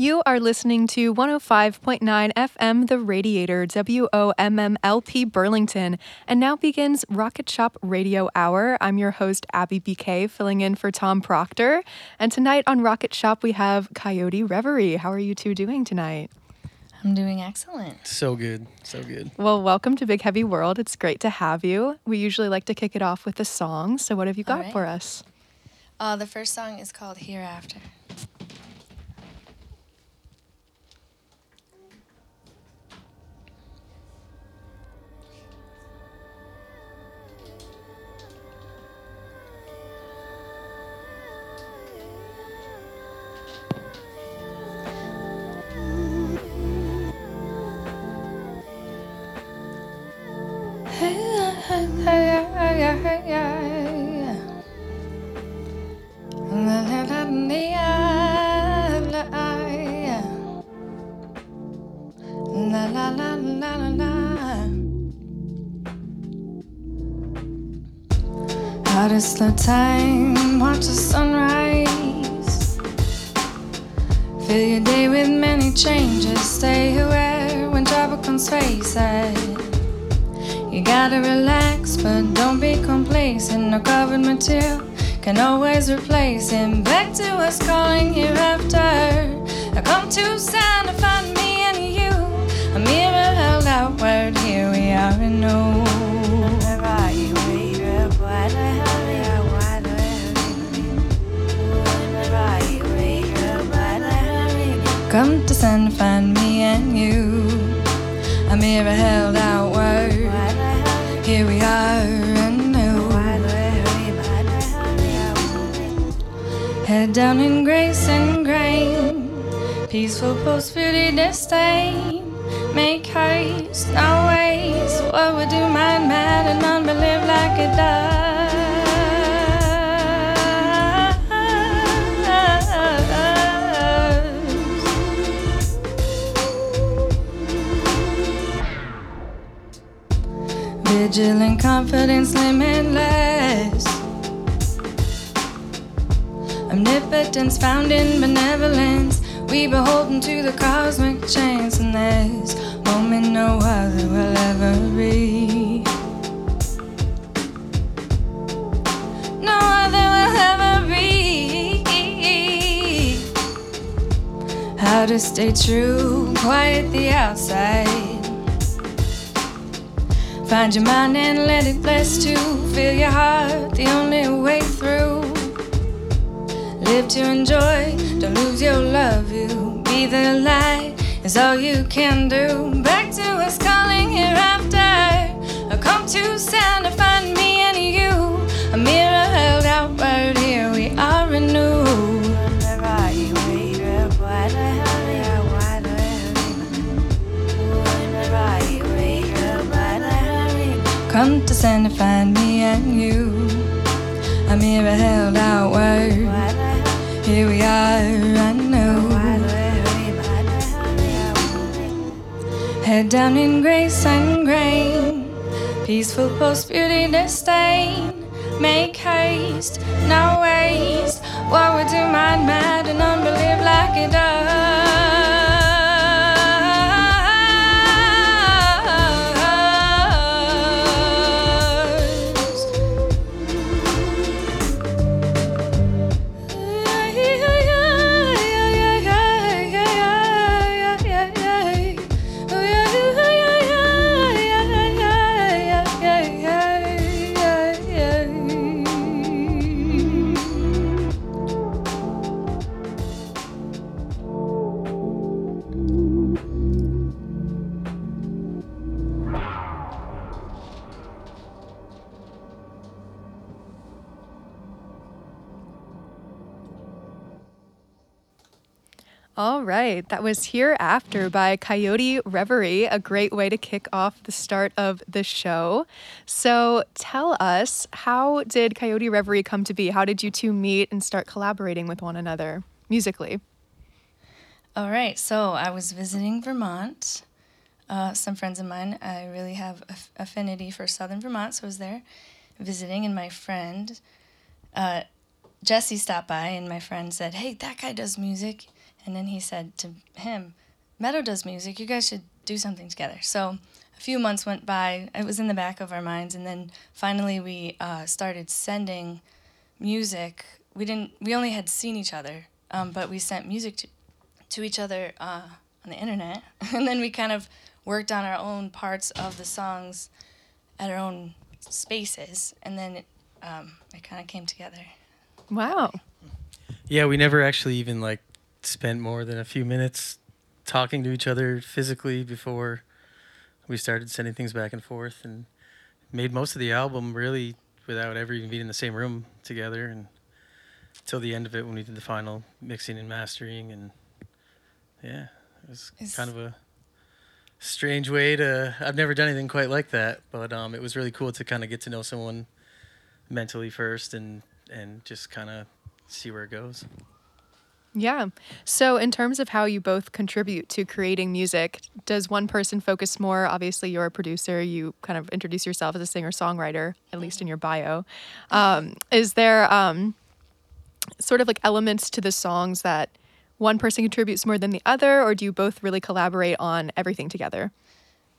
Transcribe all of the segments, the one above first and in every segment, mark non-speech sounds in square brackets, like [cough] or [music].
You are listening to 105.9 FM The Radiator, WOMMLP Burlington, and now begins Rocket Shop Radio Hour. I'm your host, Abby BK, filling in for Tom Proctor. And tonight on Rocket Shop, we have Coyote Reverie. How are you two doing tonight? I'm doing excellent. So good. So good. Well, welcome to Big Heavy World. It's great to have you. We usually like to kick it off with a song. So, what have you got right. for us? Uh, the first song is called Hereafter. How to slow time, watch the sunrise. Fill your day with many changes. Stay aware when trouble comes face it. You gotta relax, but don't be complacent. No covered material can always replace him. Back to us calling hereafter. I come to sound to find me and you. A mirror held outward, here we are in no. Come to to find me and you. A mirror held outward. Here we are anew. Head down in grace and grain. Peaceful post beauty disdain. Make haste, no waste. What would do mind mad and unbelief like it does? Vigilant confidence limitless. Omnipotence found in benevolence. We beholden to the cosmic chance, and this moment no other will ever be. No other will ever be. How to stay true, quiet the outside. Find your mind and let it bless to feel your heart, the only way through. Live to enjoy, don't lose your love. You be the light, is all you can do. Back to us calling hereafter. I come to sound Come to find me and you. A mirror held outward. Here we are, I know. Head down in grace and grain. Peaceful post beauty disdain. Make haste, no waste. What would do mind mad and unbelief like it does? That was Hereafter by Coyote Reverie, a great way to kick off the start of the show. So tell us, how did Coyote Reverie come to be? How did you two meet and start collaborating with one another musically? All right, so I was visiting Vermont. Uh, some friends of mine, I really have aff- affinity for southern Vermont, so I was there visiting, and my friend, uh, Jesse, stopped by, and my friend said, Hey, that guy does music. And then he said to him, Meadow does music. You guys should do something together. So a few months went by. It was in the back of our minds, and then finally we uh, started sending music. We didn't. We only had seen each other, um, but we sent music to to each other uh, on the internet, [laughs] and then we kind of worked on our own parts of the songs at our own spaces, and then it, um, it kind of came together. Wow. Yeah, we never actually even like spent more than a few minutes talking to each other physically before we started sending things back and forth and made most of the album really without ever even being in the same room together and till the end of it when we did the final mixing and mastering and yeah it was Is- kind of a strange way to i've never done anything quite like that but um, it was really cool to kind of get to know someone mentally first and and just kind of see where it goes Yeah. So, in terms of how you both contribute to creating music, does one person focus more? Obviously, you're a producer. You kind of introduce yourself as a singer songwriter, at least in your bio. Um, is there um, sort of like elements to the songs that one person contributes more than the other, or do you both really collaborate on everything together?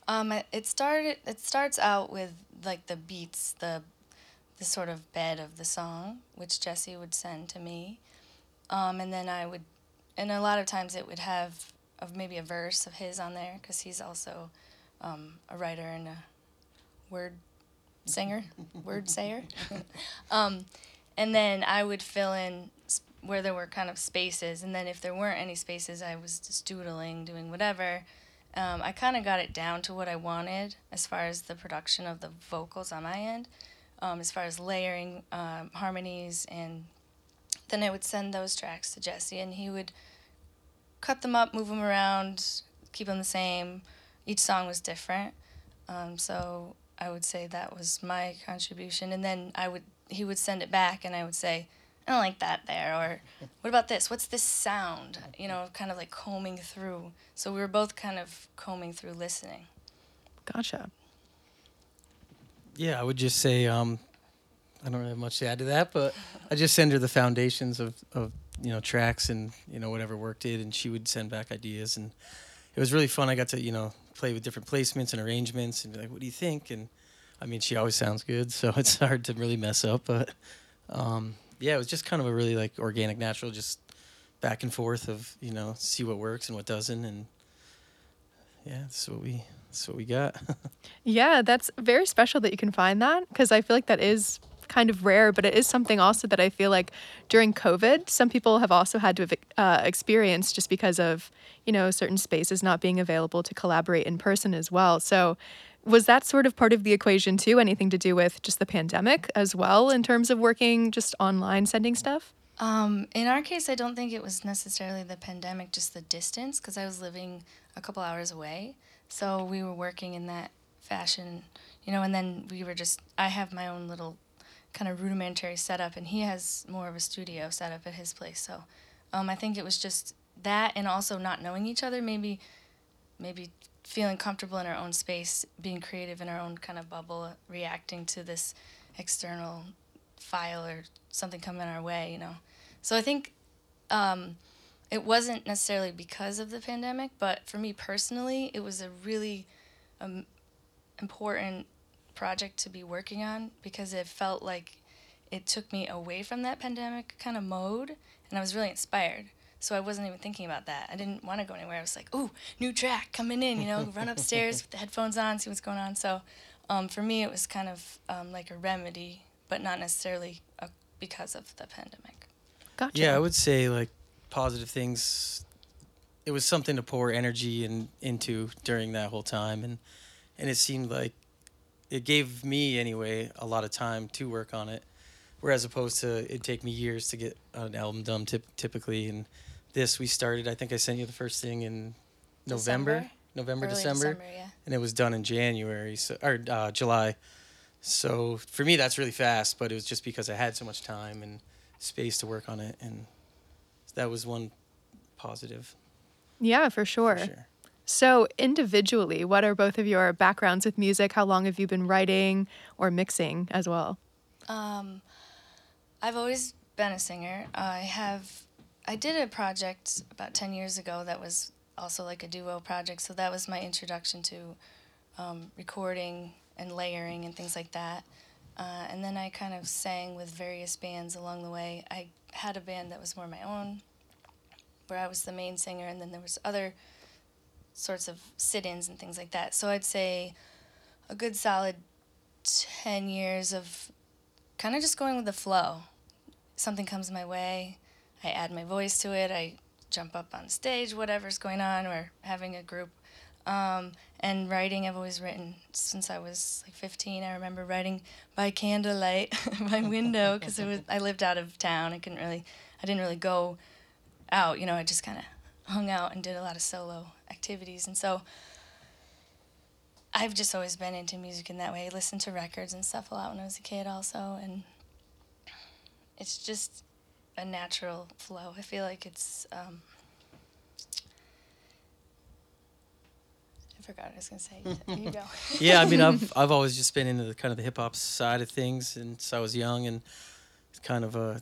Um, it- started. It starts out with like the beats, the the sort of bed of the song, which Jesse would send to me, um, and then I would, and a lot of times it would have of maybe a verse of his on there because he's also um, a writer and a word singer, [laughs] word sayer, [laughs] um, and then I would fill in where there were kind of spaces, and then if there weren't any spaces, I was just doodling, doing whatever. Um, I kind of got it down to what I wanted as far as the production of the vocals on my end, um, as far as layering um, harmonies, and then I would send those tracks to Jesse, and he would cut them up, move them around, keep them the same. Each song was different, um, so I would say that was my contribution, and then I would he would send it back, and I would say. I don't like that there, or what about this? What's this sound? You know, kind of like combing through. So we were both kind of combing through listening. Gotcha. Yeah, I would just say um, I don't really have much to add to that, but I just send her the foundations of, of you know tracks and you know whatever work did, and she would send back ideas, and it was really fun. I got to you know play with different placements and arrangements, and be like, what do you think? And I mean, she always sounds good, so [laughs] it's hard to really mess up. But um, yeah, it was just kind of a really like organic, natural, just back and forth of you know see what works and what doesn't, and yeah, that's what we that's what we got. [laughs] Yeah, that's very special that you can find that because I feel like that is kind of rare, but it is something also that I feel like during COVID, some people have also had to have uh, experienced just because of, you know, certain spaces not being available to collaborate in person as well. So, was that sort of part of the equation too? Anything to do with just the pandemic as well in terms of working just online sending stuff? Um, in our case, I don't think it was necessarily the pandemic, just the distance, because I was living a couple hours away. So we were working in that fashion, you know, and then we were just, I have my own little kind of rudimentary setup, and he has more of a studio setup at his place. So um, I think it was just that, and also not knowing each other, maybe, maybe feeling comfortable in our own space, being creative in our own kind of bubble, reacting to this external file or something coming our way, you know. So I think um, it wasn't necessarily because of the pandemic, but for me personally, it was a really um, important project to be working on because it felt like it took me away from that pandemic kind of mode, and I was really inspired. So I wasn't even thinking about that. I didn't want to go anywhere. I was like, "Ooh, new track coming in," you know, [laughs] run upstairs with the headphones on, see what's going on. So um, for me, it was kind of um, like a remedy, but not necessarily a, because of the pandemic. Gotcha. Yeah, I would say like positive things. It was something to pour energy in, into during that whole time, and and it seemed like it gave me anyway a lot of time to work on it, whereas opposed to it take me years to get an album done typ- typically, and this we started. I think I sent you the first thing in November, December? November, Early December, yeah. and it was done in January, so or uh, July. So for me, that's really fast, but it was just because I had so much time and space to work on it, and that was one positive. Yeah, for sure. For sure. So, individually, what are both of your backgrounds with music? How long have you been writing or mixing as well? Um, I've always been a singer. I have, I did a project about 10 years ago that was also like a duo project. So that was my introduction to um, recording and layering and things like that. Uh, and then I kind of sang with various bands along the way. I had a band that was more my own, where I was the main singer, and then there was other sorts of sit-ins and things like that. So I'd say a good solid 10 years of kind of just going with the flow. Something comes my way, I add my voice to it, I jump up on stage, whatever's going on, or having a group. Um, and writing, I've always written since I was like 15. I remember writing by candlelight [laughs] by window because I lived out of town. I couldn't really, I didn't really go out. You know, I just kind of hung out and did a lot of solo activities. And so I've just always been into music in that way. I listened to records and stuff a lot when I was a kid, also, and it's just a natural flow. I feel like it's. Um, I forgot what I was gonna say. You go. [laughs] yeah, I mean, [laughs] I've I've always just been into the kind of the hip hop side of things since I was young, and it's kind of a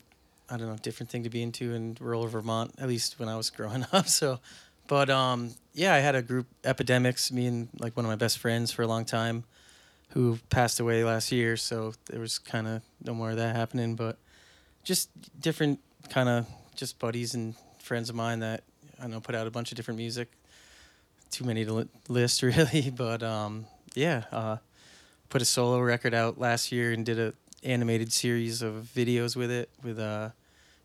I don't know different thing to be into in rural Vermont, at least when I was growing [laughs] up. So, but um, yeah, I had a group, Epidemics, me and like one of my best friends for a long time, who passed away last year. So there was kind of no more of that happening, but just different kind of just buddies and friends of mine that I know put out a bunch of different music too many to li- list [laughs] really, but um, yeah, uh, put a solo record out last year and did a animated series of videos with it with a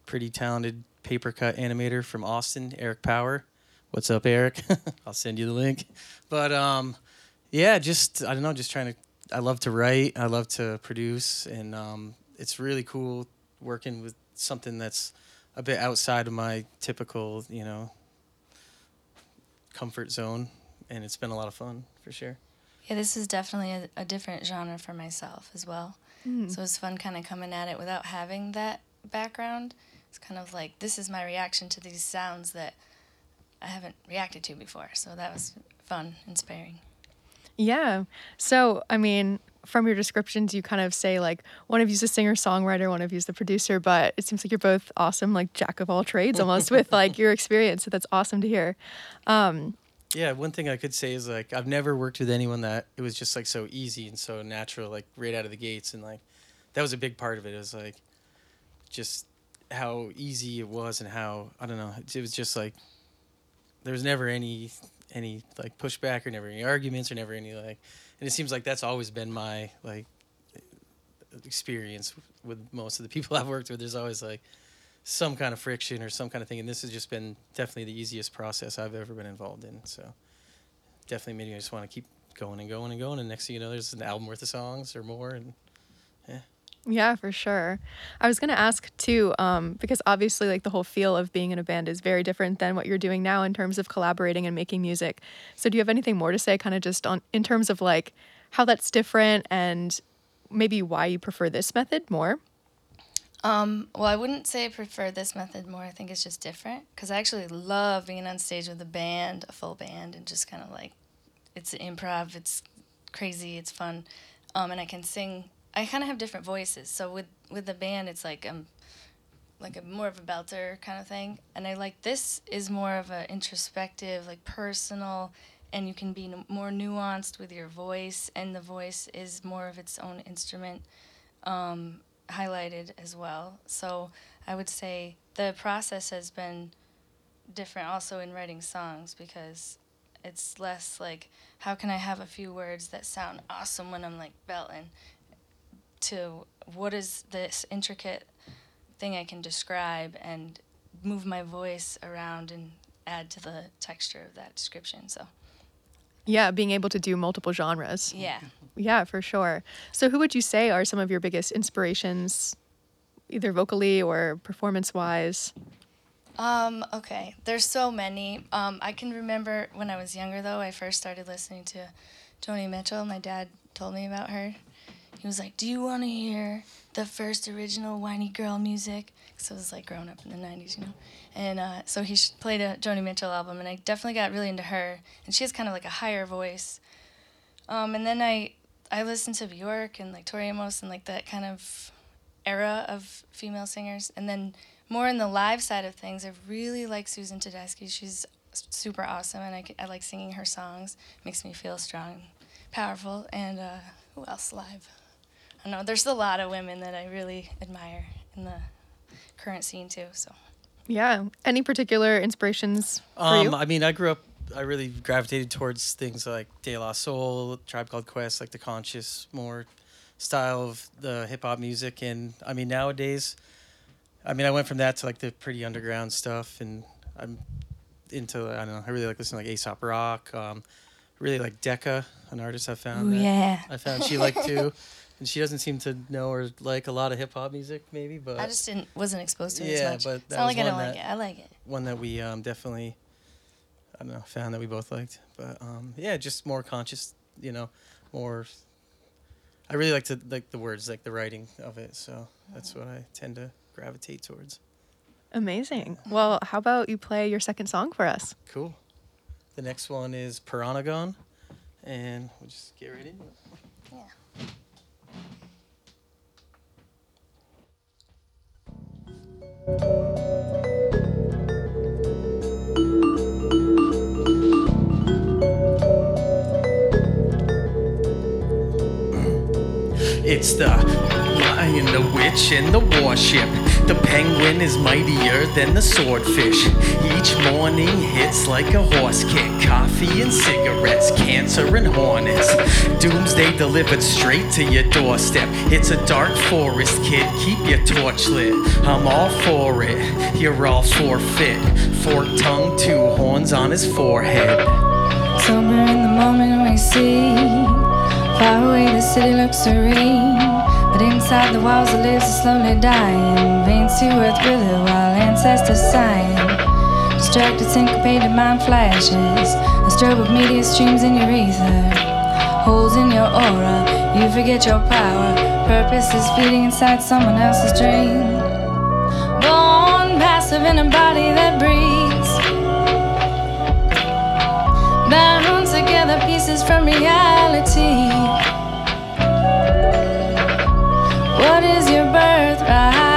pretty talented paper cut animator from Austin, Eric Power. What's up, Eric? [laughs] I'll send you the link. But um, yeah, just I don't know, just trying to. I love to write. I love to produce, and um, it's really cool working with something that's a bit outside of my typical, you know, comfort zone, and it's been a lot of fun for sure. Yeah, this is definitely a, a different genre for myself as well. So it's fun kind of coming at it without having that background. It's kind of like this is my reaction to these sounds that I haven't reacted to before. So that was fun, inspiring. Yeah. So, I mean, from your descriptions, you kind of say like one of you's a singer songwriter, one of you's the producer, but it seems like you're both awesome, like jack of all trades almost with [laughs] like your experience. So that's awesome to hear. Um, Yeah, one thing I could say is like I've never worked with anyone that it was just like so easy and so natural, like right out of the gates, and like that was a big part of it. It was like just how easy it was and how I don't know. It was just like there was never any any like pushback or never any arguments or never any like, and it seems like that's always been my like experience with most of the people [laughs] I've worked with. There's always like some kind of friction or some kind of thing, and this has just been definitely the easiest process I've ever been involved in. So definitely made me just want to keep going and going and going. And next thing you know, there's an album worth of songs or more, and Yeah, for sure. I was gonna ask too, um, because obviously, like the whole feel of being in a band is very different than what you're doing now in terms of collaborating and making music. So, do you have anything more to say, kind of just on in terms of like how that's different and maybe why you prefer this method more? Um, well, I wouldn't say I prefer this method more. I think it's just different because I actually love being on stage with a band, a full band, and just kind of like it's improv. It's crazy. It's fun, um, and I can sing. I kind of have different voices. So with with the band, it's like um, like a more of a belter kind of thing, and I like this is more of a introspective, like personal, and you can be n- more nuanced with your voice, and the voice is more of its own instrument. Um, highlighted as well. So I would say the process has been different also in writing songs because it's less like how can I have a few words that sound awesome when I'm like belting to what is this intricate thing I can describe and move my voice around and add to the texture of that description. So Yeah, being able to do multiple genres. yeah. [laughs] Yeah, for sure. So, who would you say are some of your biggest inspirations, either vocally or performance wise? Um, okay, there's so many. Um, I can remember when I was younger, though, I first started listening to Joni Mitchell. My dad told me about her. He was like, Do you want to hear the first original whiny girl music? Because I was like growing up in the 90s, you know? And uh, so he played a Joni Mitchell album, and I definitely got really into her. And she has kind of like a higher voice. Um, and then I, I listened to Bjork and like Tori Amos and like that kind of era of female singers. And then more in the live side of things, I really like Susan Tedeschi. She's super awesome, and I, I like singing her songs. Makes me feel strong powerful. And uh, who else live? I don't know. There's a lot of women that I really admire in the current scene too. So Yeah. Any particular inspirations for Um, you? I mean, I grew up. I really gravitated towards things like De La Soul, Tribe Called Quest, like the conscious, more style of the hip hop music. And I mean, nowadays, I mean, I went from that to like the pretty underground stuff, and I'm into. I don't know. I really like listening to like Aesop Rock. Um, really like Decca, an artist I found. Ooh, that yeah. I found she liked too. [laughs] And she doesn't seem to know or like a lot of hip hop music, maybe, but I just didn't wasn't exposed to it Yeah, as much. but it's that not was like I don't one like it. I like it. one that we um, definitely I don't know found that we both liked. But um, yeah, just more conscious, you know, more. I really like to like the words, like the writing of it. So that's what I tend to gravitate towards. Amazing. Well, how about you play your second song for us? Cool. The next one is Piranagon, and we'll just get right into it. Yeah. It's the lion, the witch, and the warship. The penguin is mightier than the swordfish. Each morning hits like a horse kick. Coffee and cigarettes, cancer and hornets. Doomsday delivered straight to your doorstep. It's a dark forest, kid. Keep your torch lit. I'm all for it. You're all forfeit. Forked tongue, two horns on his forehead. Somewhere in the moment we see. Far away, the city looks serene. But inside the walls, it lives is slowly dying. Veins to earth wither while ancestors sighing. Distracted, syncopated mind flashes. A strobe of media streams in your ether. Holes in your aura, you forget your power. Purpose is feeding inside someone else's dream. Born passive in a body that breathes. Bound together pieces from reality. What is your birthright?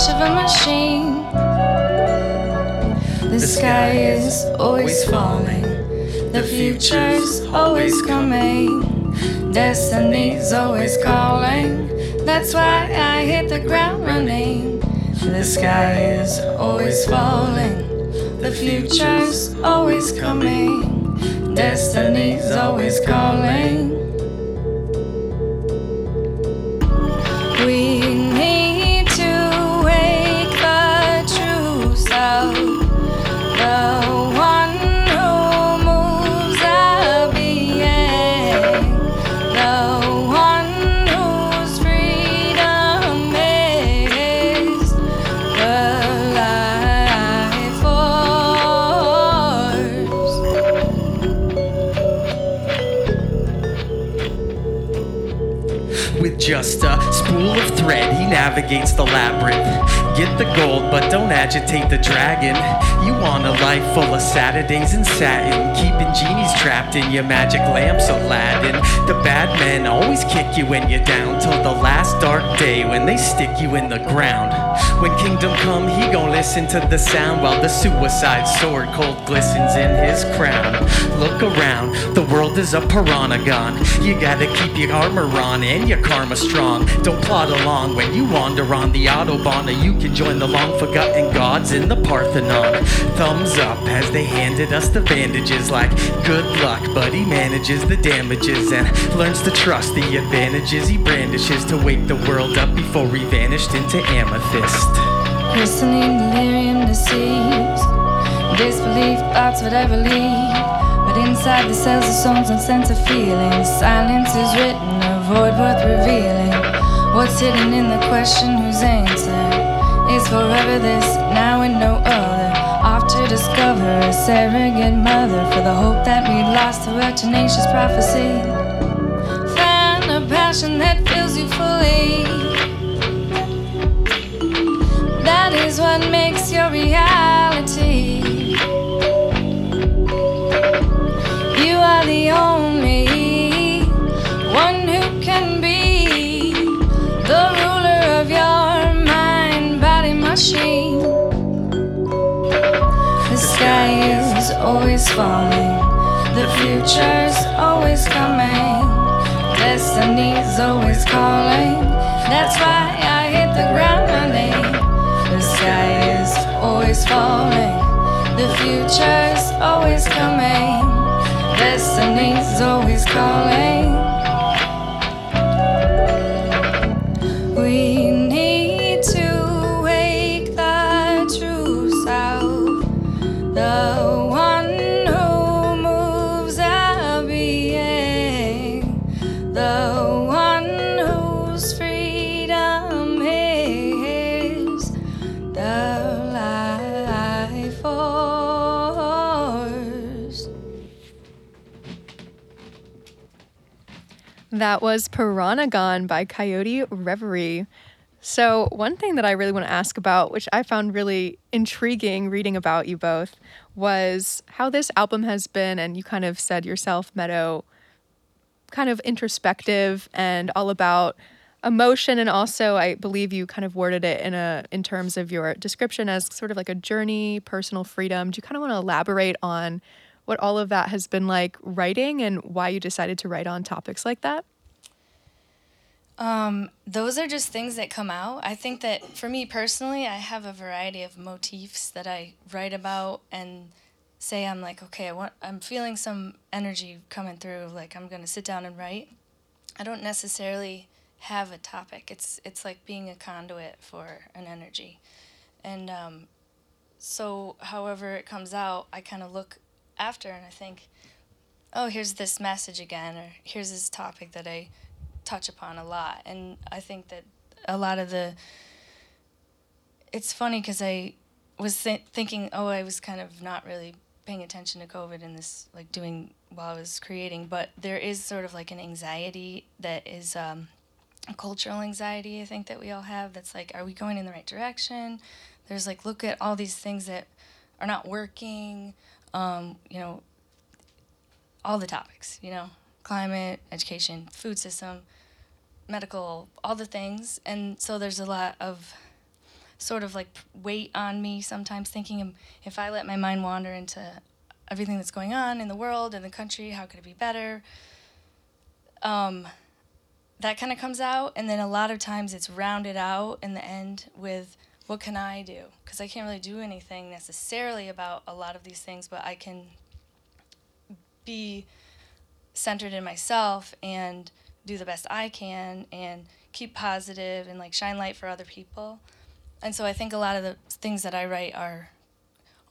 The of a machine? The sky is always falling, the future's always coming, destiny's always calling. That's why I hit the ground running. The sky is always falling, the future's always coming, destiny's always calling. Thread, he navigates the labyrinth. Get the gold, but don't agitate the dragon. You want a life full of Saturdays in satin, keeping genies trapped in your magic lamps, Aladdin. The bad men always kick you when you're down till the last dark day when they stick you in the ground. When kingdom come, he gon' listen to the sound while the suicide sword cold glistens in his crown. Look around, the world is a piranagon. You gotta keep your armor on and your karma strong. Don't plod along when you wander on the autobahn, or you can join the long forgotten gods in the Parthenon. Thumbs up as they handed us the bandages, like good luck, but he manages the damages and learns to trust the advantages he brandishes to wake the world up before he vanished into amethyst. Listening, delirium deceased. Disbelief, thoughts would ever. But inside the cells of songs and sense of feeling. Silence is written, a void worth revealing. What's hidden in the question whose answer is forever this, now and no other. Off to discover a surrogate mother for the hope that we lost through a tenacious prophecy. Find a passion that fills you fully. Is what makes your reality. You are the only one who can be the ruler of your mind body machine. The sky is always falling, the future's always coming, destiny's always calling. That's why I hit the ground sky is always falling, the future's always coming, destiny's always calling. That was Piranagon by Coyote Reverie. So, one thing that I really want to ask about, which I found really intriguing reading about you both, was how this album has been, and you kind of said yourself, Meadow, kind of introspective and all about emotion and also I believe you kind of worded it in a in terms of your description as sort of like a journey, personal freedom. Do you kind of want to elaborate on what all of that has been like writing and why you decided to write on topics like that? Um, those are just things that come out. I think that for me personally, I have a variety of motifs that I write about and say I'm like, okay, I want I'm feeling some energy coming through, like I'm to sit down and write. I don't necessarily have a topic. It's it's like being a conduit for an energy. And um, so however it comes out, I kind of look after and I think, oh, here's this message again, or here's this topic that I touch upon a lot. And I think that a lot of the. It's funny because I was th- thinking, oh, I was kind of not really paying attention to COVID and this, like doing while I was creating, but there is sort of like an anxiety that is um, a cultural anxiety, I think, that we all have that's like, are we going in the right direction? There's like, look at all these things that are not working, um, you know, all the topics, you know, climate, education, food system, medical, all the things. And so there's a lot of sort of like weight on me sometimes thinking um, if I let my mind wander into everything that's going on in the world in the country, how could it be better? Um, that kind of comes out. And then a lot of times it's rounded out in the end with what can I do? Because I can't really do anything necessarily about a lot of these things, but I can be centered in myself and do the best I can and keep positive and like shine light for other people. And so I think a lot of the things that I write are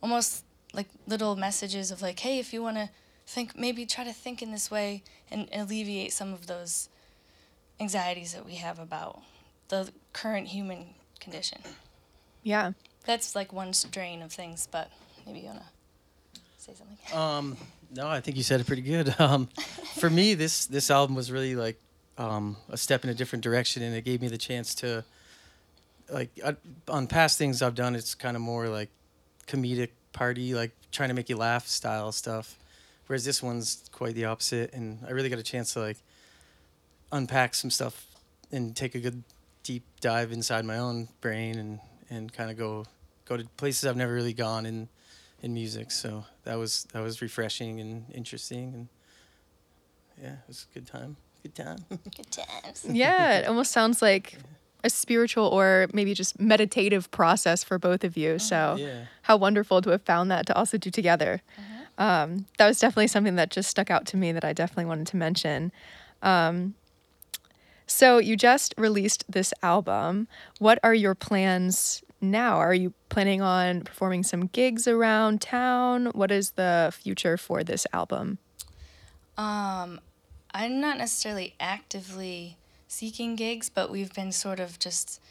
almost like little messages of like, hey, if you want to think, maybe try to think in this way and alleviate some of those anxieties that we have about the current human condition. Yeah. That's like one strain of things, but maybe you want to say something. Um, no, I think you said it pretty good. [laughs] Um, for me, this this album was really like um, a step in a different direction, and it gave me the chance to, like, I, on past things I've done, it's kind of more like comedic party, like trying to make you laugh style stuff. Whereas this one's quite the opposite, and I really got a chance to like unpack some stuff and take a good deep dive inside my own brain and and kind of go go to places I've never really gone in in music. So that was that was refreshing and interesting, and yeah, it was a good time. Good time. [laughs] Good times. Yeah, it almost sounds like a spiritual or maybe just meditative process for both of you. So, yeah. how wonderful to have found that to also do together. Um, that was definitely something that just stuck out to me that I definitely wanted to mention. Um, so, you just released this album. What are your plans now? Are you planning on performing some gigs around town? What is the future for this album? Um, I'm not necessarily actively seeking gigs, but we've been sort of just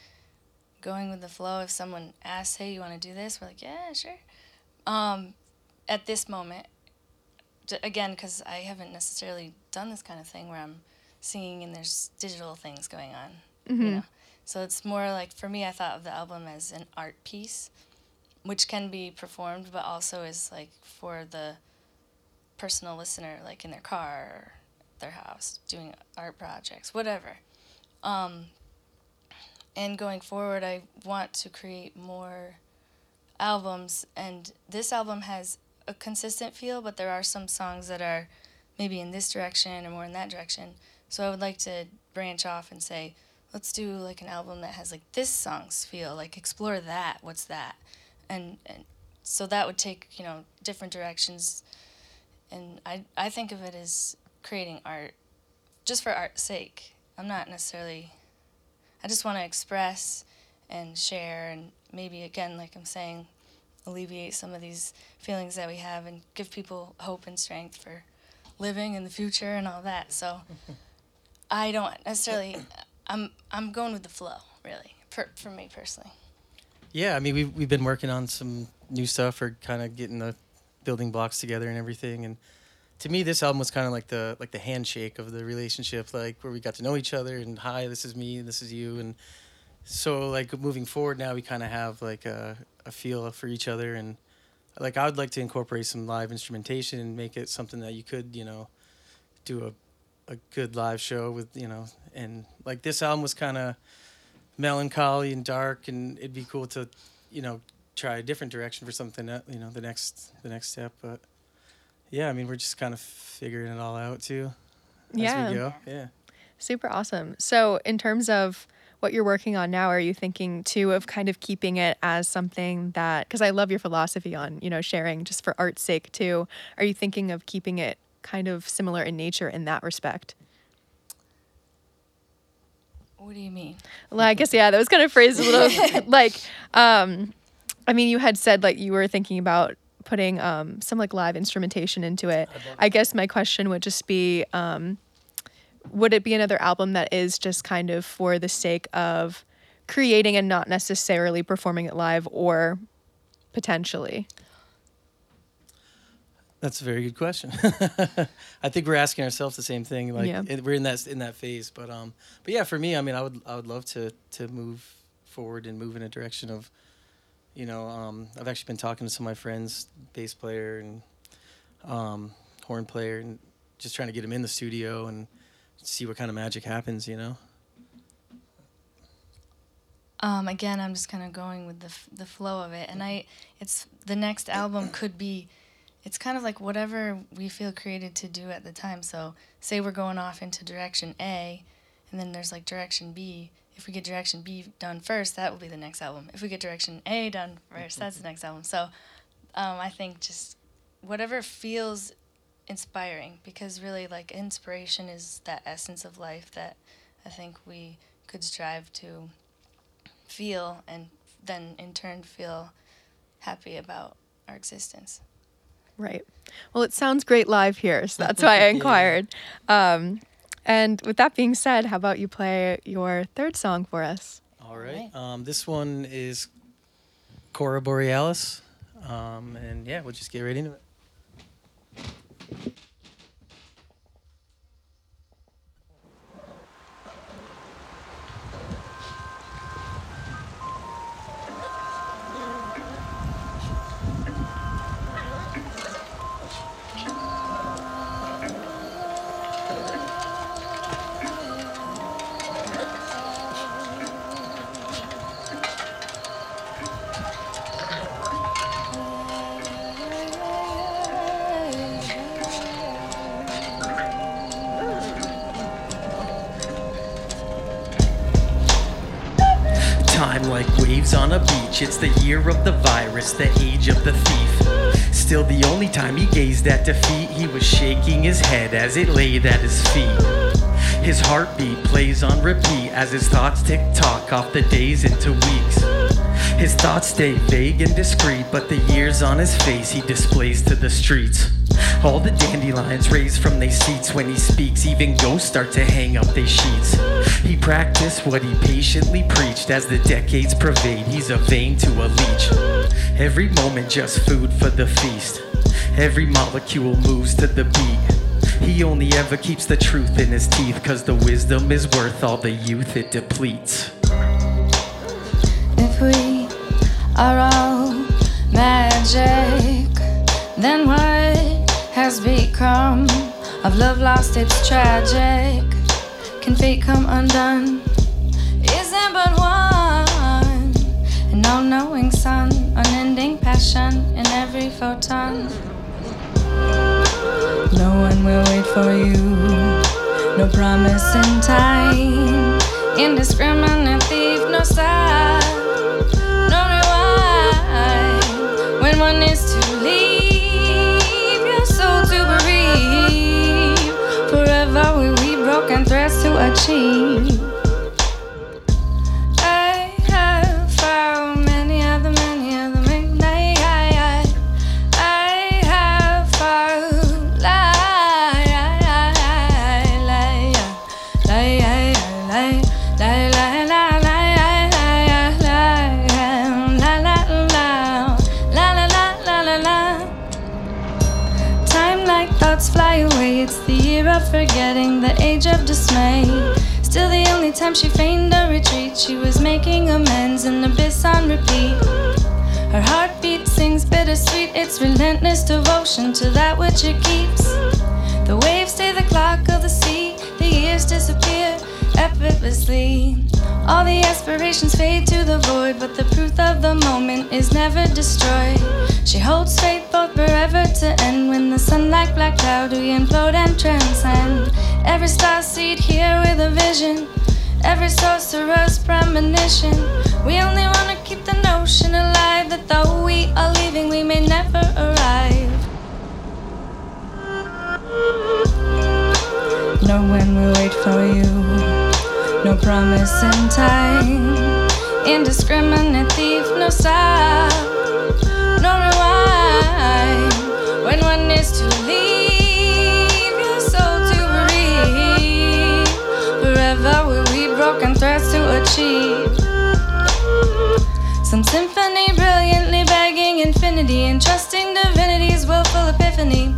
going with the flow. If someone asks, "Hey, you want to do this?" We're like, "Yeah, sure." Um, at this moment, again, because I haven't necessarily done this kind of thing where I'm singing and there's digital things going on, you know. So it's more like for me, I thought of the album as an art piece, which can be performed, but also is like for the personal listener, like in their car their house, doing art projects, whatever. Um, and going forward, I want to create more albums, and this album has a consistent feel, but there are some songs that are maybe in this direction or more in that direction. So I would like to branch off and say, let's do like an album that has like this song's feel, like explore that. What's that? And and so that would take you know different directions, and I I think of it as creating art, just for art's sake. I'm not necessarily. I just want to express and share and maybe again like I'm saying alleviate some of these feelings that we have and give people hope and strength for living in the future and all that. So [laughs] I don't necessarily I'm I'm going with the flow, really. For for me personally. Yeah, I mean we've we've been working on some new stuff or kind of getting the building blocks together and everything. And to me, this album was kind of like the like the handshake of the relationship, like where we got to know each other and hi, this is me, this is you, and so like moving forward now we kind of have like a, a feel for each other and like I would like to incorporate some live instrumentation and make it something that you could you know do a a good live show with you know and like this album was kind of melancholy and dark and it'd be cool to you know try a different direction for something that you know the next the next step but yeah i mean we're just kind of figuring it all out too as Yeah. we go yeah Super awesome. So, in terms of what you're working on now, are you thinking too of kind of keeping it as something that, because I love your philosophy on, you know, sharing just for art's sake too. Are you thinking of keeping it kind of similar in nature in that respect? What do you mean? Well, I guess, yeah, that was kind of phrased a little [laughs] like, um, I mean, you had said like you were thinking about putting um, some like live instrumentation into it. I guess my question would just be, um, would it be another album that is just kind of for the sake of creating and not necessarily performing it live or potentially? That's a very good question. [laughs] I think we're asking ourselves the same thing. Like Yeah. it- we're in that in that phase, but um, but yeah, for me, I mean, I would I would love to to move forward and move in a direction of, you know, um, I've actually been talking to some of my friends, bass player and um, horn player, and just trying to get them in the studio and see what kind of magic happens. You know. Um, again, I'm just kind of going with the f- the flow of it, and I, it's the next album could be, it's kind of like whatever we feel created to do at the time. So, say we're going off into direction A, and then there's like direction B. If we get direction B done first, that will be the next album. If we get direction A done first, that's the next album. So, um, I think just whatever feels inspiring, because really, like inspiration is that essence of life that I think we could strive to feel and then in turn feel happy about our existence. Right. Well, it sounds great live here, so that's why I [laughs] inquired. Um, and with that being said, how about you play your third song for us? All right. Um, this one is Cora Borealis, um, and yeah, we'll just get right into it. It's the year of the virus, the age of the thief. Still, the only time he gazed at defeat, he was shaking his head as it laid at his feet. His heartbeat plays on repeat as his thoughts tick tock off the days into weeks. His thoughts stay vague and discreet, but the years on his face he displays to the streets. All the dandelions raise from their seats when he speaks, even ghosts start to hang up their sheets. He practiced what he patiently preached as the decades pervade, he's a vein to a leech. Every moment just food for the feast. Every molecule moves to the beat. He only ever keeps the truth in his teeth, cause the wisdom is worth all the youth it depletes. If we are all magic, then what has become of love lost? It's tragic. Can fate come undone? Is there but one? An all knowing sun, unending passion in every photon. No one will wait for you, no promise in time. Indiscriminate thief, no style, to achieve. Like thoughts fly away. It's the year of forgetting, the age of dismay. Still, the only time she feigned a retreat, she was making amends, an abyss on repeat. Her heartbeat sings bittersweet, it's relentless devotion to that which it keeps. The waves stay the clock of the sea, the years disappear effortlessly. All the aspirations fade to the void, but the truth of the moment is never destroyed. She holds faith both forever to end. When the sun like black cloud, we implode and transcend. Every star seed here with a vision, every sorcerer's premonition. We only wanna keep the notion alive that though we are leaving, we may never arrive. No one will wait for you. Promise in time. Indiscriminate thief, no stop. No rewind. When one is to leave, your soul to bereave. Forever will we broken threads to achieve. Some symphony brilliantly begging infinity and trusting divinity's willful epiphany.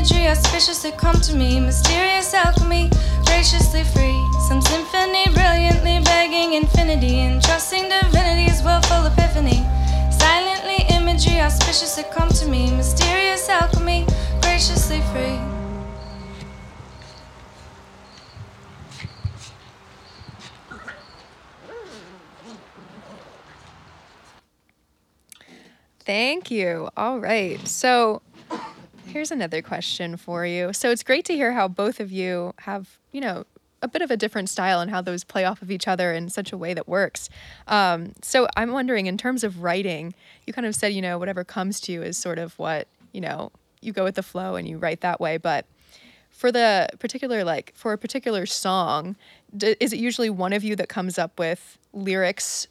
Silently imagery auspicious come to me, mysterious alchemy, graciously free. Some symphony brilliantly begging infinity and trusting divinity's willful epiphany. Silently imagery auspicious to come to me, mysterious alchemy, graciously free. Thank you. All right. So here's another question for you. So it's great to hear how both of you have, you know, a bit of a different style and how those play off of each other in such a way that works. Um, so I'm wondering, in terms of writing, you kind of said, you know, whatever comes to you is sort of what, you know, you go with the flow and you write that way. But for the particular, like, for a particular song, d- is it usually one of you that comes up with lyrics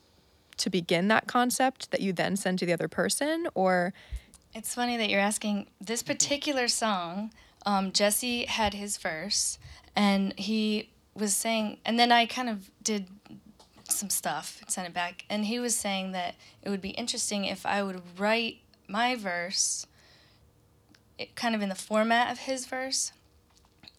to begin that concept that you then send to the other person? Or It's funny that you're asking this particular song. Um, Jesse had his verse, and he was saying, and then I kind of did some stuff and sent it back, and he was saying that it would be interesting if I would write my verse, it, kind of in the format of his verse,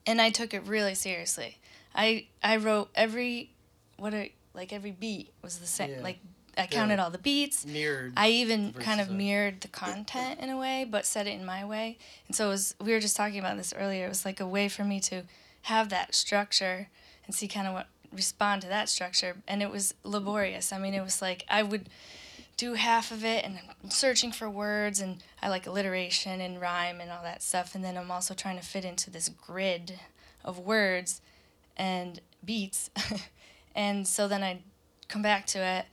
and I took it really seriously. I I wrote every what are like every beat was the same. Yeah. Like I counted all the beats. Mirrored. I even kind of mirrored the content in a way, but said it in my way. And so it was, we were just talking about this earlier. It was like a way for me to have that structure and see kind of what respond to that structure. And it was laborious. I mean, it was like I would do half of it and I'm searching for words and I like alliteration and rhyme and all that stuff. And then I'm also trying to fit into this grid of words and beats. [laughs] and so then I'd come back to it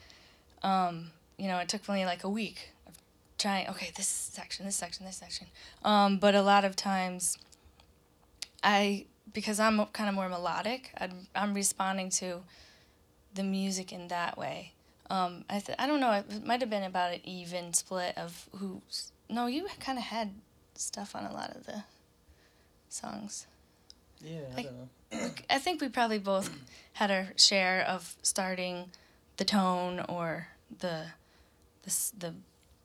um, you know, it took me like a week of trying, okay, this section, this section, this section. Um, but a lot of times, I, because I'm kind of more melodic, I'm, I'm responding to the music in that way. Um, I th- I don't know. It might have been about an even split of who's. No, you kind of had stuff on a lot of the songs. Yeah, I don't know. I think we probably both had our share of starting the tone or the the the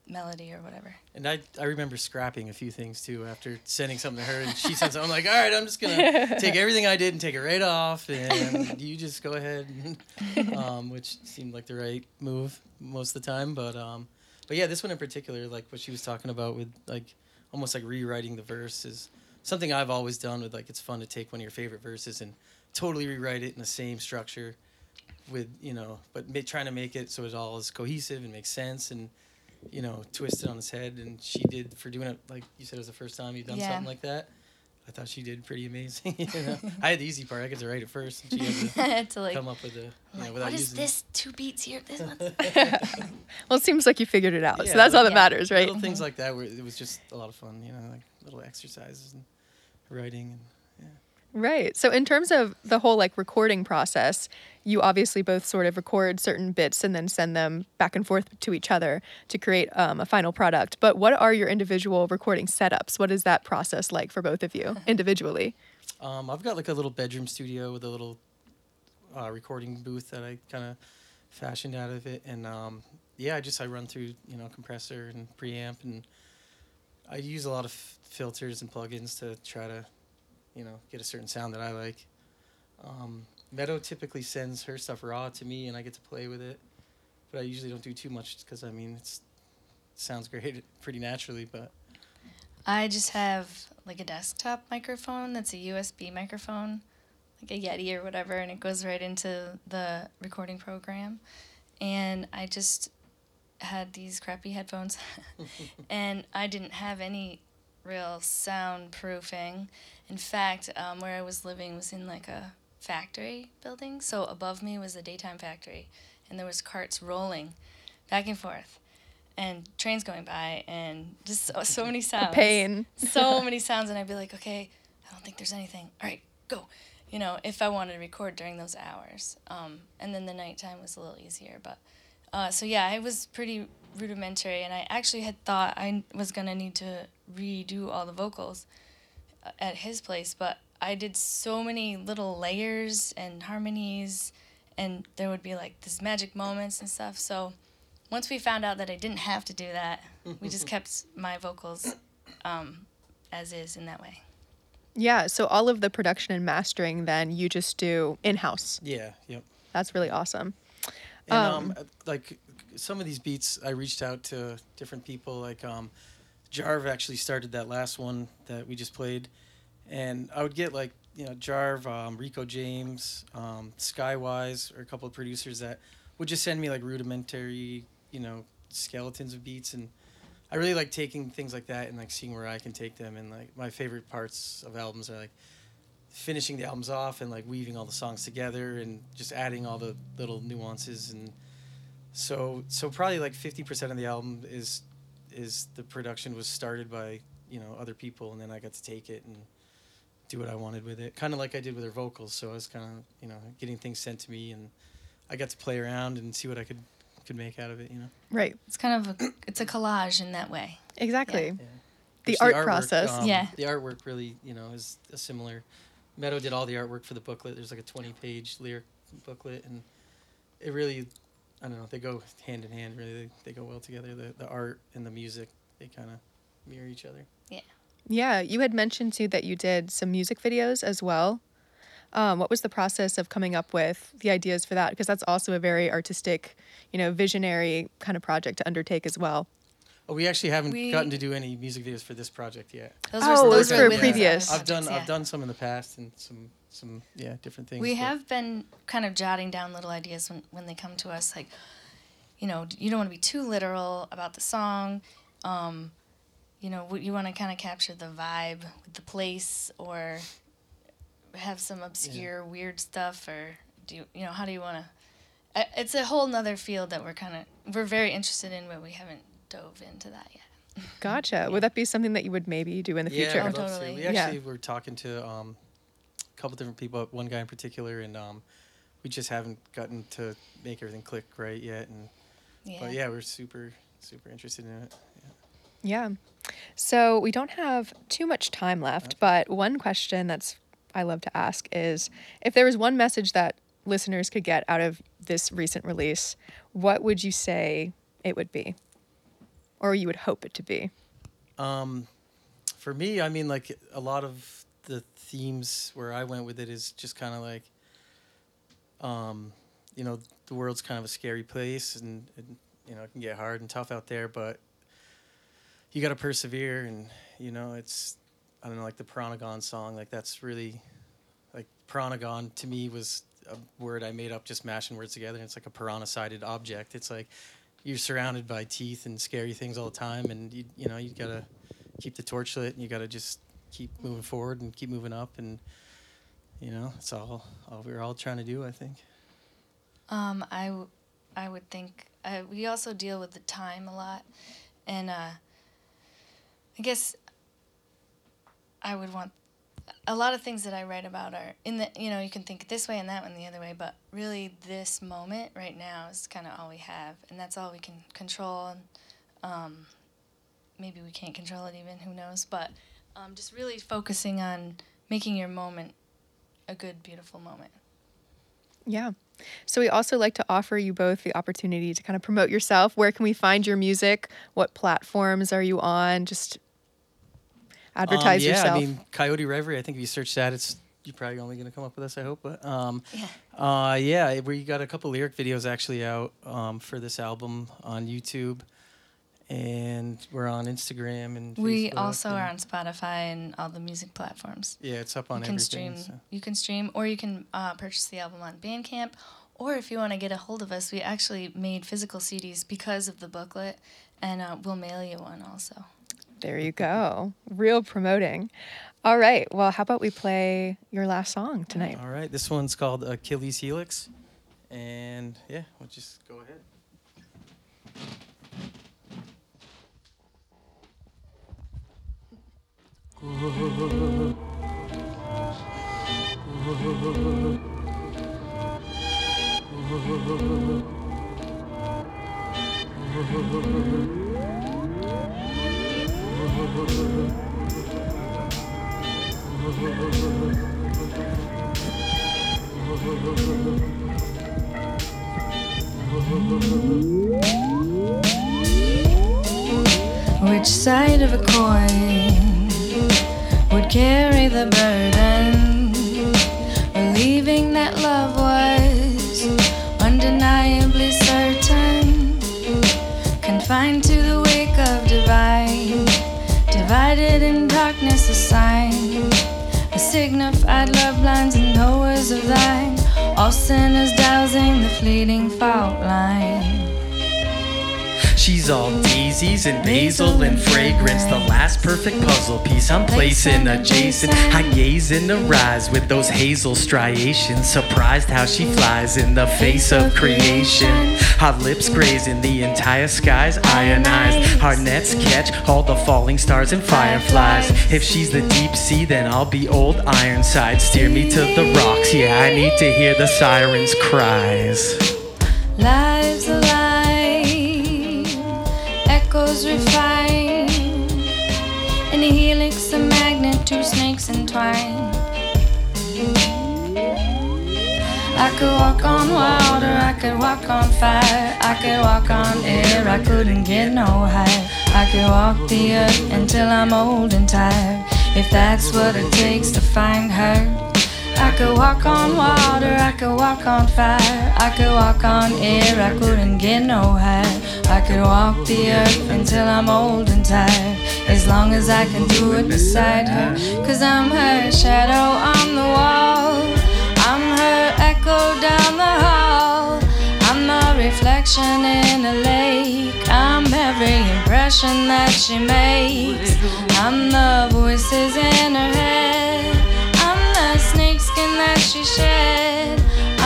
melody or whatever. And I, I remember scrapping a few things too after sending something to her, and she said something. I'm like, all right, I'm just gonna [laughs] take everything I did and take it right off, and you just go ahead, [laughs] um, which seemed like the right move most of the time. But um, but yeah, this one in particular, like what she was talking about with like almost like rewriting the verse is something I've always done with like it's fun to take one of your favorite verses and totally rewrite it in the same structure with you know but ma- trying to make it so it all is cohesive and makes sense and you know twist it on its head and she did for doing it like you said it was the first time you've done Yeah. something like that i thought she did pretty amazing [laughs] you know? i had the easy part i got to write it first and she had [laughs] to to like, come up with the you I'm know like without what is using this? Two beats here. This one. [laughs] Well, it seems like you figured it out, Yeah, so that's all that yeah. matters, right? little things mm-hmm. like that where it was just a lot of fun you know like little exercises and writing and Right. So in terms of the whole like recording process, you obviously both sort of record certain bits and then send them back and forth to each other to create um, a final product. But what are your individual recording setups? What is that process like for both of you [laughs] individually? Um, I've got like a little bedroom studio with a little uh, recording booth that I kind of fashioned out of it, and um, yeah, I just I run through you know compressor and preamp, and I use a lot of f- filters and plugins to try to you know get a certain sound that I like. Um, Meadow typically sends her stuff raw to me, and I get to play with it, but I usually don't do too much because I mean it's it sounds great [laughs] pretty naturally, but I just have like a desktop microphone that's a USB microphone, like a Yeti or whatever, and it goes right into the recording program. And I just had these crappy headphones, [laughs] [laughs] and I didn't have any real soundproofing. In fact, um, where I was living was in like a factory building, so above me was the daytime factory, and there was carts rolling back and forth and trains going by and just so, so many [laughs] sounds. Pain. so [laughs] many sounds and i'd be like okay i don't think there's anything. All right go. You know if i wanted to record during those hours. Um, and then the nighttime was a little easier but uh, so yeah i was pretty rudimentary and i actually had thought i was going to need to redo all the vocals uh, at his place but i did so many little layers and harmonies and there would be like this magic moments and stuff so once we found out that I didn't have to do that, we just kept my vocals um, as is in that way. Yeah. So all of the production and mastering then you just do in house. yeah, yep. That's really awesome. And Um, um, uh, like some of these beats, I reached out to different people. Like um, Jarv actually started that last one that we just played, and I would get like you know Jarv, um, Rico James, um, Skywise, or a couple of producers that would just send me like rudimentary, you know, skeletons of beats, and I really like taking things like that and like seeing where I can take them. And like my favorite parts of albums are like finishing the albums off and like weaving all the songs together and just adding all the little nuances and so so probably like 50% of the album is is the production was started by you know other people and then i got to take it and do what i wanted with it kind of like i did with her vocals so i was kind of you know getting things sent to me and i got to play around and see what i could could make out of it you know Right. It's kind of a, it's a collage in that way. Exactly. Yeah. The Which art artwork, process. um, Yeah. The artwork really, you know, is a similar. Meadow did all the artwork for the booklet. There's like a 20 page lyric booklet, and it really, I don't know, they go hand in hand. Really, they, they go well together. The the art and the music, they kind of mirror each other. Yeah, Yeah, you had mentioned too that you did some music videos as well. Um, what was the process of coming up with the ideas for that? Because that's also a very artistic, you know, visionary kind of project to undertake as well. Oh, we actually haven't We- gotten to do any music videos for this project yet. Those Oh, those it's were for previous. other I've done projects, I've done some in the past and some some yeah different things. We but- have been kind of jotting down little ideas when, when they come to us, like, you know, you don't want to be too literal about the song. Um, you know, w- you want to kind of capture the vibe with the place or have some obscure, weird stuff, or do you, you know, how do you want to? It's a whole nother field that we're kind of we're very interested in, but we haven't dove into that yet. [laughs] Gotcha. Would that be something that you would maybe do in the yeah, future? I'd Oh, love to. totally. We Yeah. actually were talking to um, a couple different people, one guy in particular, and um, we just haven't gotten to make everything click right yet. And Yeah. but yeah, we're super super interested in it. Yeah. So we don't have too much time left, but one question that's I love to ask is if there was one message that listeners could get out of this recent release, what would you say it would be? Or you would hope it to be? Um, for me, I mean, like a lot of the themes where I went with it is just kind of like, um, you know, the world's kind of a scary place, and, and you know, it can get hard and tough out there, but you got to persevere, and you know, it's I don't know, like the Pranagon song, like that's really like Pranagon to me was a word I made up just mashing words together. And it's like a piranha-sided object. It's like you're surrounded by teeth and scary things all the time, and you you know you gotta keep the torch lit, and you gotta just keep moving forward and keep moving up, and you know it's all all we're all trying to do. I think. Um, I, w- I would think uh, we also deal with the time a lot, and uh, I guess I would want a lot of things that I write about are in the you know you can think this way and that one the other way, but really this moment right now is kind of all we have, and that's all we can control. And um, maybe we can't control it even, who knows? But um, just really focusing on making your moment a good, beautiful moment. Yeah. So we also like to offer you both the opportunity to kind of promote yourself. Where can we find your music? What platforms are you on? Just advertise um, yeah, yourself. I mean, Coyote Reverie. I think if you search that, it's you're probably only gonna come up with us. I hope, but um, Yeah. uh, yeah, we got a couple lyric videos actually out um, for this album on YouTube, and we're on Instagram and We Facebook also and- are on Spotify and all the music platforms. Yeah, it's up on you can everything. stream. so- You can stream, or you can uh, purchase the album on Bandcamp. Or if you want to get a hold of us, we actually made physical CDs because of the booklet, and uh, we'll mail you one also. There you go. Real promoting. All right. Well, how about we play your last song tonight? All right, this one's called Achilles Helix, and yeah, we'll just go ahead. Which side of a coin carry the burden? Believing that love was undeniably certain, confined to the wake of divine, divided in darkness, a sign, a signified love lines and knowers of thine, all sinners dowsing the fleeting fault line. She's all daisies and basil and fragrance. The last perfect puzzle piece I'm placing adjacent. I gaze in her eyes with those hazel striations. Surprised how she flies in the face of creation. Her lips grazing the entire skies, ionized. Our nets catch all the falling stars and fireflies. If she's the deep sea, then I'll be old Ironside. Steer me to the rocks. Yeah, I need to hear the sirens' cries. Lives alive, echoes refine. In a helix, a magnet, two snakes entwine. I could walk on water, I could walk on fire, I could walk on air, I couldn't get no higher. I could walk the earth until I'm old and tired, if that's what it takes to find her. I could walk on water, I could walk on fire, I could walk on air, I couldn't get no higher. I could walk the earth until I'm old and tired, as long as I can do it beside her. Cause I'm her shadow on the wall, I'm her echo down the hall, I'm the reflection in a lake, I'm every impression that she makes, I'm the voices in her head that she shed.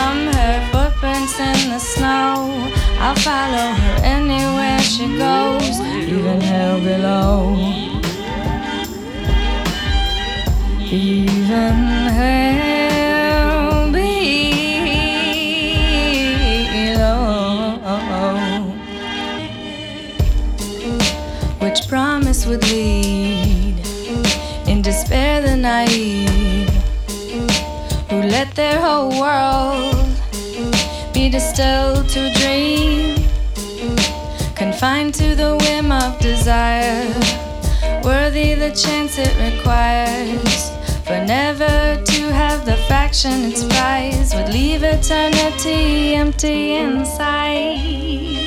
I'm her footprints in the snow. I'll follow her anywhere she goes, even hell below. Even hell below. Which promise would lead in despair the naive let their whole world be distilled to a dream, confined to the whim of desire, worthy the chance it requires. For never to have the fraction its prize would leave eternity empty inside.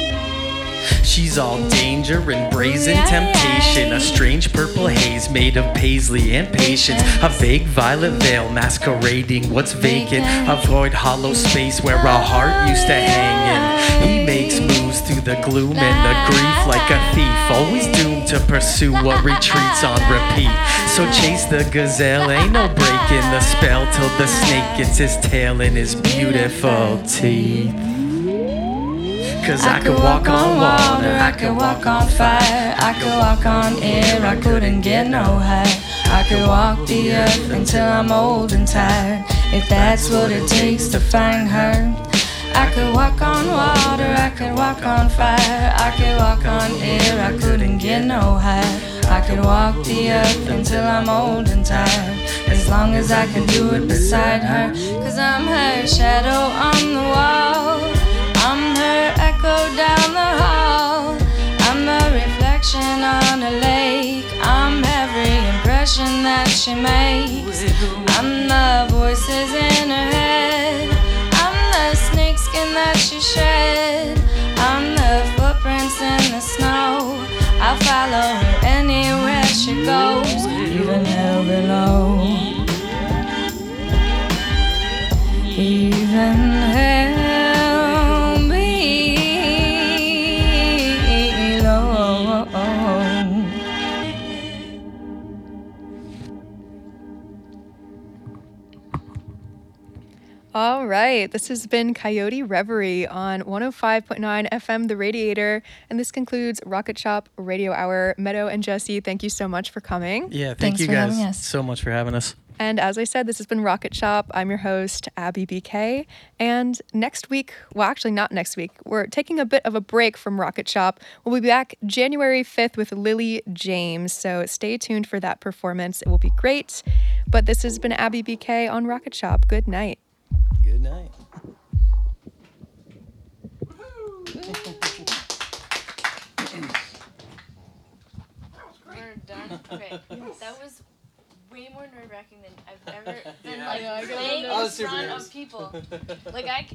She's all danger and brazen temptation. A strange purple haze made of paisley and patience. A vague violet veil masquerading what's vacant. Avoid hollow space where a heart used to hang in. He makes moves through the gloom and the grief like a thief. Always doomed to pursue what [laughs] retreats on repeat. So chase the gazelle, ain't no breaking the spell till the snake gets his tail in his beautiful teeth. Cause I, could walk on water, I could walk on fire, I could walk on air, I couldn't get no higher. I could walk the earth until I'm old and tired, if that's what it takes to find her. I could walk on water, I could walk on fire, I could walk on air, I couldn't get no higher. I could walk the earth until I'm old and tired, as long as I can do it beside her. Cause I'm her shadow on the wall. That she makes. I'm the voices in her head. I'm the snakeskin that she shed. I'm the footprints in the snow. I'll follow her anywhere she goes, even hell below. All right, this has been Coyote Reverie on 105.9 FM The Radiator, and this concludes Rocket Shop Radio Hour. Meadow and Jesse, thank you so much for coming. Yeah, thank Thanks you guys so much for having us. And as I said, this has been Rocket Shop. I'm your host, Abby BK. And next week, well, actually, not next week, we're taking a bit of a break from Rocket Shop. We'll be back January 5th with Lily James. So stay tuned for that performance. It will be great. But this has been Abby BK on Rocket Shop. Good night. Good night. We're done. Okay, that was way more nerve wracking than I've ever [laughs] been like playing I in was super front nervous. of people. [laughs] Like I,